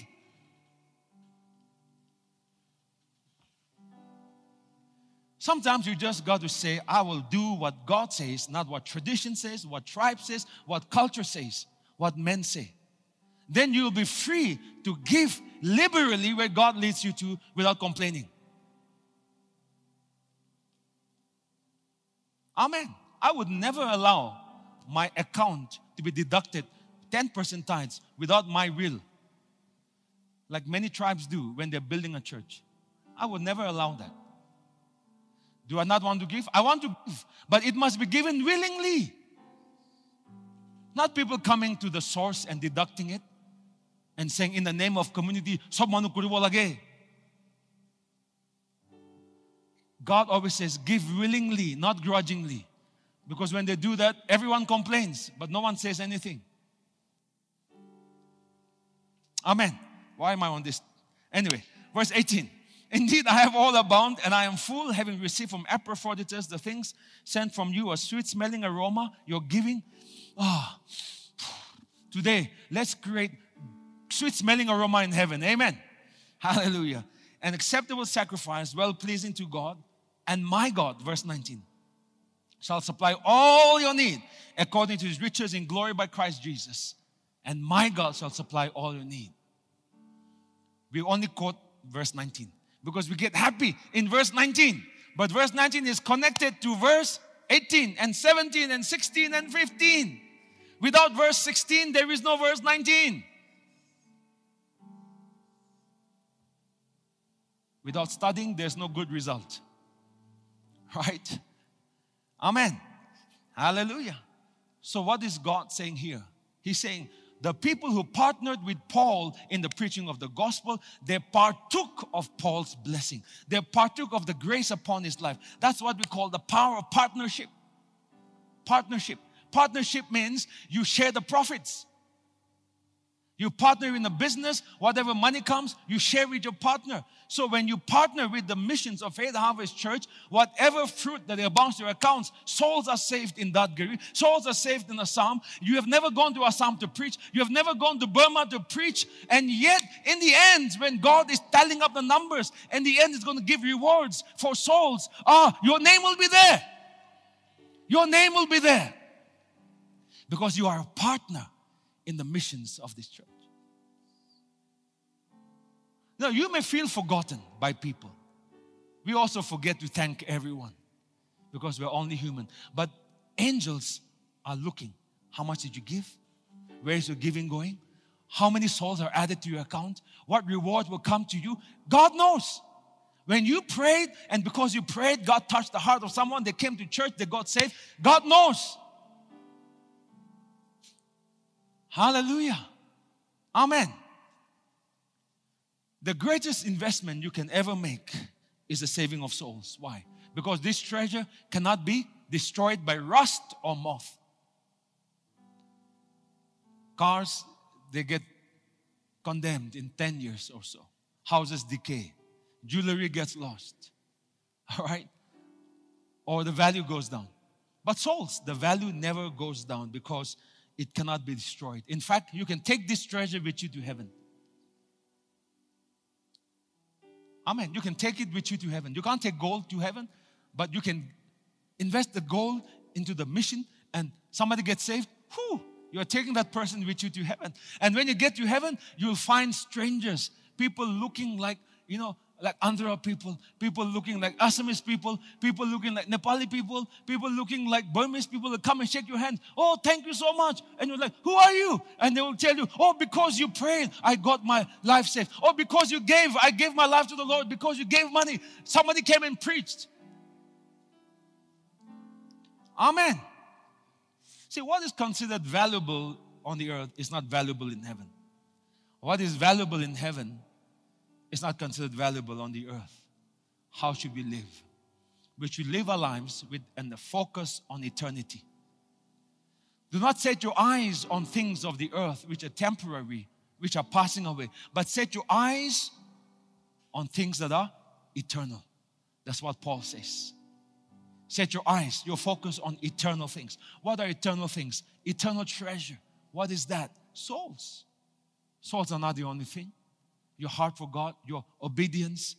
Sometimes you just got to say, I will do what God says, not what tradition says, what tribe says, what culture says, what men say. Then you'll be free to give liberally where God leads you to without complaining. Amen. I would never allow my account to be deducted 10% tithes without my will, like many tribes do when they're building a church. I would never allow that. Do I not want to give? I want to give, but it must be given willingly. Not people coming to the source and deducting it and saying, in the name of community, God always says, give willingly, not grudgingly. Because when they do that, everyone complains, but no one says anything. Amen. Why am I on this? Anyway, verse 18. Indeed, I have all abound, and I am full, having received from Epaphroditus the things sent from you, a sweet smelling aroma, your giving. Ah, oh, today, let's create sweet smelling aroma in heaven. Amen. Hallelujah. An acceptable sacrifice, well pleasing to God, and my God, verse 19, shall supply all your need according to his riches in glory by Christ Jesus. And my God shall supply all your need. We only quote verse 19 because we get happy in verse 19. But verse 19 is connected to verse 18 and 17 and 16 and 15. Without verse 16, there is no verse 19. Without studying, there's no good result. Right? Amen. Hallelujah. So, what is God saying here? He's saying, the people who partnered with Paul in the preaching of the gospel, they partook of Paul's blessing. They partook of the grace upon his life. That's what we call the power of partnership. Partnership. Partnership means you share the profits. You partner in a business, whatever money comes, you share with your partner. So when you partner with the missions of Faith Harvest Church, whatever fruit that abounds to your accounts, souls are saved in that group. Souls are saved in Assam. You have never gone to Assam to preach. You have never gone to Burma to preach. And yet, in the end, when God is tallying up the numbers, in the end, is going to give rewards for souls. Ah, your name will be there. Your name will be there. Because you are a partner in the missions of this church. Now, you may feel forgotten by people. We also forget to thank everyone because we're only human. But angels are looking. How much did you give? Where is your giving going? How many souls are added to your account? What reward will come to you? God knows. When you prayed, and because you prayed, God touched the heart of someone, they came to church, they got saved. God knows. Hallelujah. Amen. The greatest investment you can ever make is the saving of souls. Why? Because this treasure cannot be destroyed by rust or moth. Cars, they get condemned in 10 years or so. Houses decay. Jewelry gets lost. [LAUGHS] All right? Or the value goes down. But souls, the value never goes down because it cannot be destroyed. In fact, you can take this treasure with you to heaven. Amen. You can take it with you to heaven. You can't take gold to heaven, but you can invest the gold into the mission and somebody gets saved. Whew, you're taking that person with you to heaven. And when you get to heaven, you'll find strangers, people looking like, you know, like Andhra people, people looking like Assamese people, people looking like Nepali people, people looking like Burmese people that come and shake your hand. Oh, thank you so much. And you're like, who are you? And they will tell you, oh, because you prayed, I got my life saved. Oh, because you gave, I gave my life to the Lord. Because you gave money, somebody came and preached. Amen. See, what is considered valuable on the earth is not valuable in heaven. What is valuable in heaven is not considered valuable on the earth. How should we live? We should live our lives with and the focus on eternity. Do not set your eyes on things of the earth which are temporary, which are passing away, but set your eyes on things that are eternal. That's what Paul says. Set your eyes, your focus on eternal things. What are eternal things? Eternal treasure. What is that? Souls. Souls are not the only thing your heart for God, your obedience,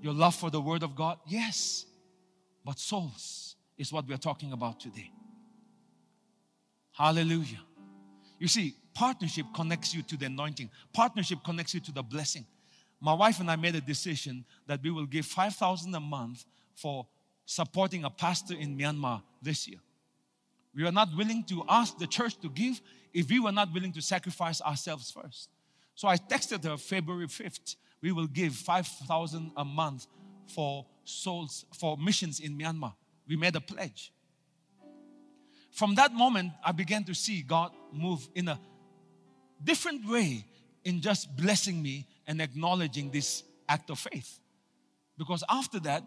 your love for the Word of God? Yes. But souls is what we're talking about today. Hallelujah. You see, partnership connects you to the anointing, partnership connects you to the blessing. My wife and I made a decision that we will give 5,000 a month for supporting a pastor in Myanmar this year. We are not willing to ask the church to give if we were not willing to sacrifice ourselves first. So I texted her February 5th, we will give 5,000 a month for souls, for missions in Myanmar. We made a pledge. From that moment, I began to see God move in a different way in just blessing me and acknowledging this act of faith. Because after that,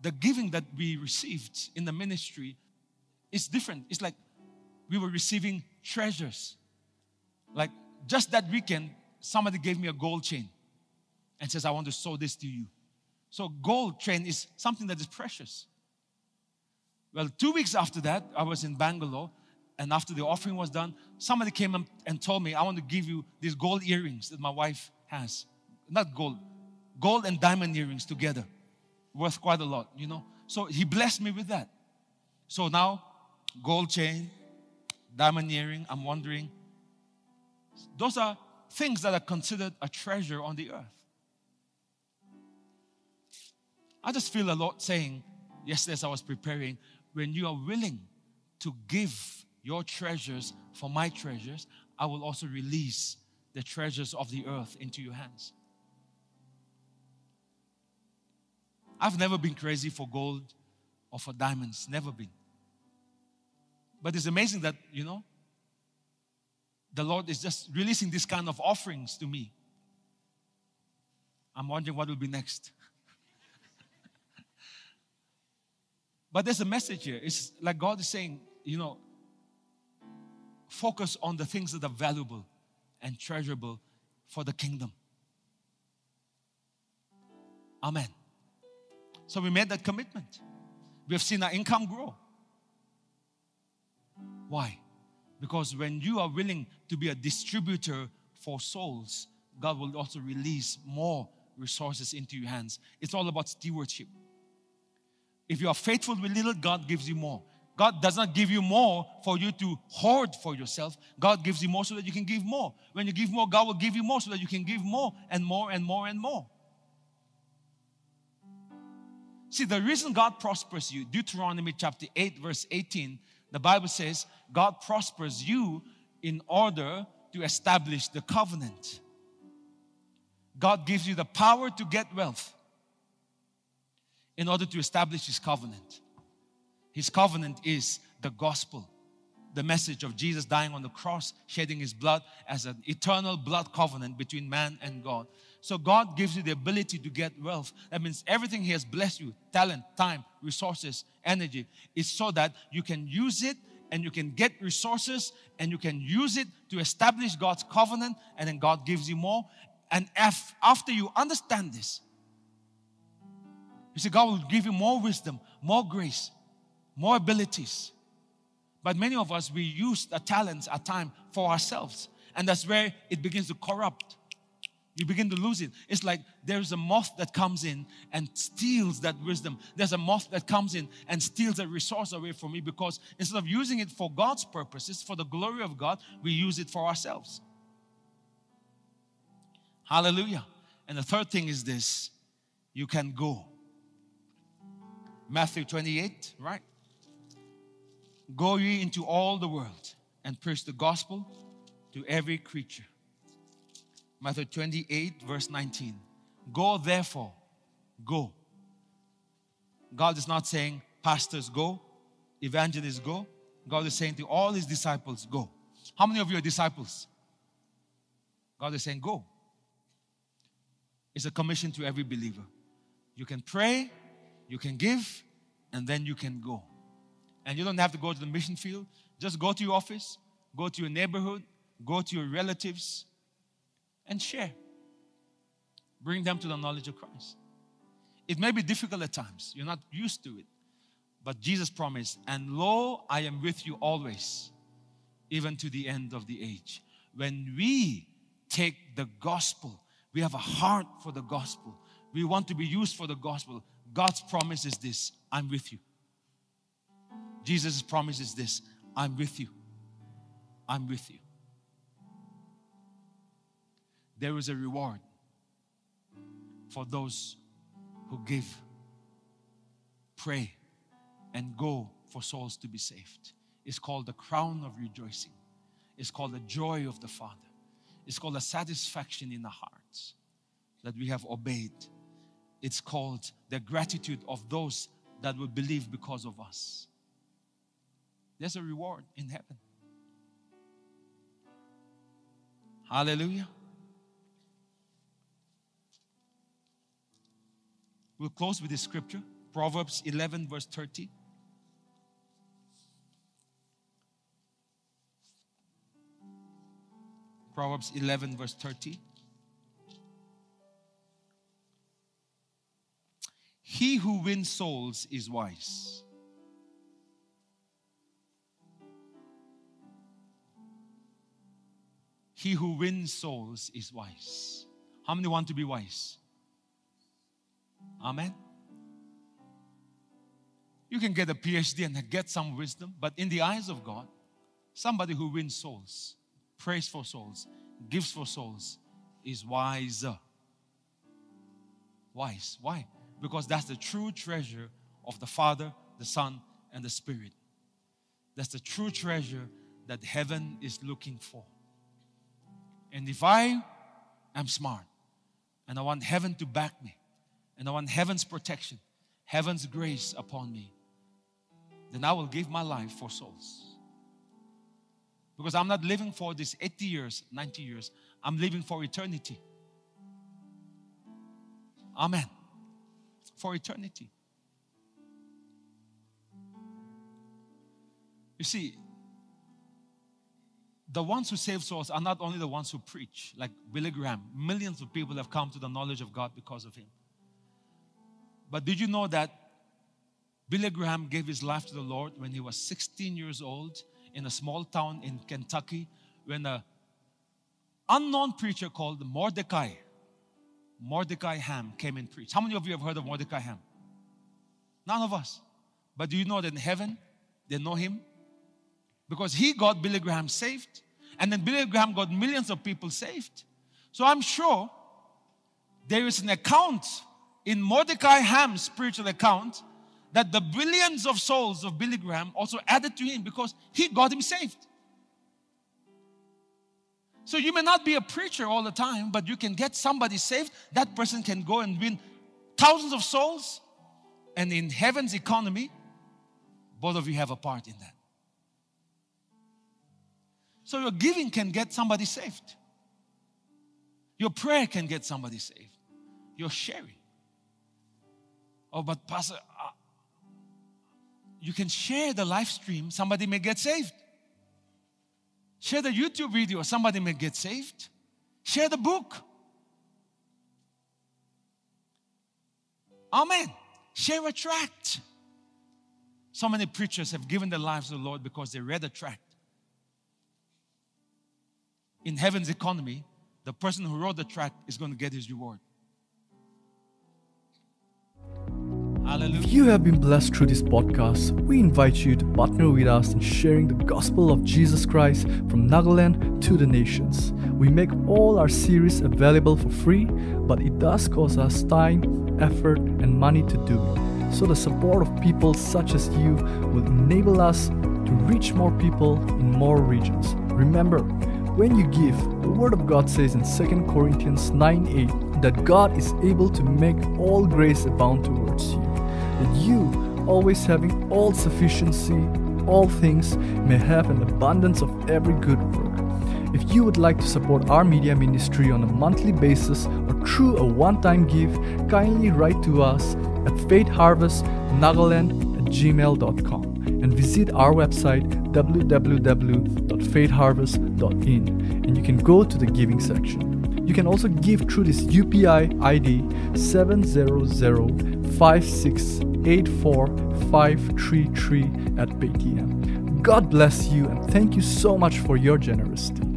the giving that we received in the ministry is different. It's like we were receiving treasures. Like just that weekend, somebody gave me a gold chain and says, I want to sow this to you. So, gold chain is something that is precious. Well, two weeks after that, I was in Bangalore, and after the offering was done, somebody came and told me, I want to give you these gold earrings that my wife has. Not gold, gold and diamond earrings together, worth quite a lot, you know. So, he blessed me with that. So now, gold chain, diamond earring, I'm wondering, those are things that are considered a treasure on the earth. I just feel a lot saying, yesterday as I was preparing, when you are willing to give your treasures for my treasures, I will also release the treasures of the earth into your hands. I've never been crazy for gold or for diamonds, never been. But it's amazing that, you know, the Lord is just releasing this kind of offerings to me. I'm wondering what will be next. [LAUGHS] but there's a message here. It's like God is saying, you know, focus on the things that are valuable and treasurable for the kingdom. Amen. So we made that commitment. We have seen our income grow. Why? Because when you are willing to be a distributor for souls, God will also release more resources into your hands. It's all about stewardship. If you are faithful with little, God gives you more. God does not give you more for you to hoard for yourself. God gives you more so that you can give more. When you give more, God will give you more so that you can give more and more and more and more. See, the reason God prospers you, Deuteronomy chapter 8, verse 18, the Bible says, God prospers you in order to establish the covenant. God gives you the power to get wealth in order to establish His covenant. His covenant is the gospel, the message of Jesus dying on the cross, shedding His blood as an eternal blood covenant between man and God. So God gives you the ability to get wealth. That means everything He has blessed you talent, time, resources, energy is so that you can use it and you can get resources and you can use it to establish God's covenant, and then God gives you more. And if, after you understand this, you see, God will give you more wisdom, more grace, more abilities. But many of us, we use the talents at time for ourselves. And that's where it begins to corrupt. You begin to lose it. It's like there's a moth that comes in and steals that wisdom. There's a moth that comes in and steals a resource away from me because instead of using it for God's purposes, for the glory of God, we use it for ourselves. Hallelujah. And the third thing is this you can go. Matthew 28, right? Go ye into all the world and preach the gospel to every creature. Matthew 28, verse 19. Go therefore, go. God is not saying, pastors go, evangelists go. God is saying to all his disciples, go. How many of you are disciples? God is saying, go. It's a commission to every believer. You can pray, you can give, and then you can go. And you don't have to go to the mission field. Just go to your office, go to your neighborhood, go to your relatives, and share. Bring them to the knowledge of Christ. It may be difficult at times, you're not used to it. But Jesus promised, and lo, I am with you always, even to the end of the age. When we take the gospel, we have a heart for the gospel, we want to be used for the gospel. God's promise is this I'm with you. Jesus' promise is this I'm with you. I'm with you. There is a reward for those who give, pray, and go for souls to be saved. It's called the crown of rejoicing. It's called the joy of the Father. It's called the satisfaction in the hearts that we have obeyed. It's called the gratitude of those that will believe because of us. There's a reward in heaven. Hallelujah. We'll close with this scripture Proverbs 11, verse 30. Proverbs 11, verse 30. He who wins souls is wise. He who wins souls is wise. How many want to be wise? Amen. You can get a PhD and get some wisdom, but in the eyes of God, somebody who wins souls, prays for souls, gives for souls, is wiser. Wise. Why? Because that's the true treasure of the Father, the Son, and the Spirit. That's the true treasure that heaven is looking for. And if I am smart and I want heaven to back me, and I want heaven's protection, heaven's grace upon me, then I will give my life for souls. Because I'm not living for this 80 years, 90 years. I'm living for eternity. Amen. For eternity. You see, the ones who save souls are not only the ones who preach, like Billy Graham. Millions of people have come to the knowledge of God because of him. But did you know that Billy Graham gave his life to the Lord when he was 16 years old in a small town in Kentucky when a unknown preacher called Mordecai, Mordecai Ham came and preached. How many of you have heard of Mordecai Ham? None of us. But do you know that in heaven, They know him because he got Billy Graham saved, and then Billy Graham got millions of people saved. So I'm sure there is an account in Mordecai Ham's spiritual account that the billions of souls of Billy Graham also added to him because he got him saved. So you may not be a preacher all the time, but you can get somebody saved. That person can go and win thousands of souls. And in heaven's economy, both of you have a part in that. So your giving can get somebody saved. Your prayer can get somebody saved. Your sharing. Oh, but Pastor, uh, you can share the live stream, somebody may get saved. Share the YouTube video, somebody may get saved. Share the book. Amen. Share a tract. So many preachers have given their lives to the Lord because they read a tract. In heaven's economy, the person who wrote the tract is going to get his reward. Hallelujah. If you have been blessed through this podcast, we invite you to partner with us in sharing the gospel of Jesus Christ from Nagaland to the nations. We make all our series available for free, but it does cost us time, effort, and money to do it. So the support of people such as you will enable us to reach more people in more regions. Remember, when you give, the Word of God says in 2 Corinthians 9 8 that God is able to make all grace abound towards you that you, always having all sufficiency, all things, may have an abundance of every good work. If you would like to support our media ministry on a monthly basis or through a one time gift, kindly write to us at faithharvestnagaland at gmail.com and visit our website www.faithharvest.in and you can go to the giving section. You can also give through this UPI ID 70056845533 at Paytm. God bless you and thank you so much for your generosity.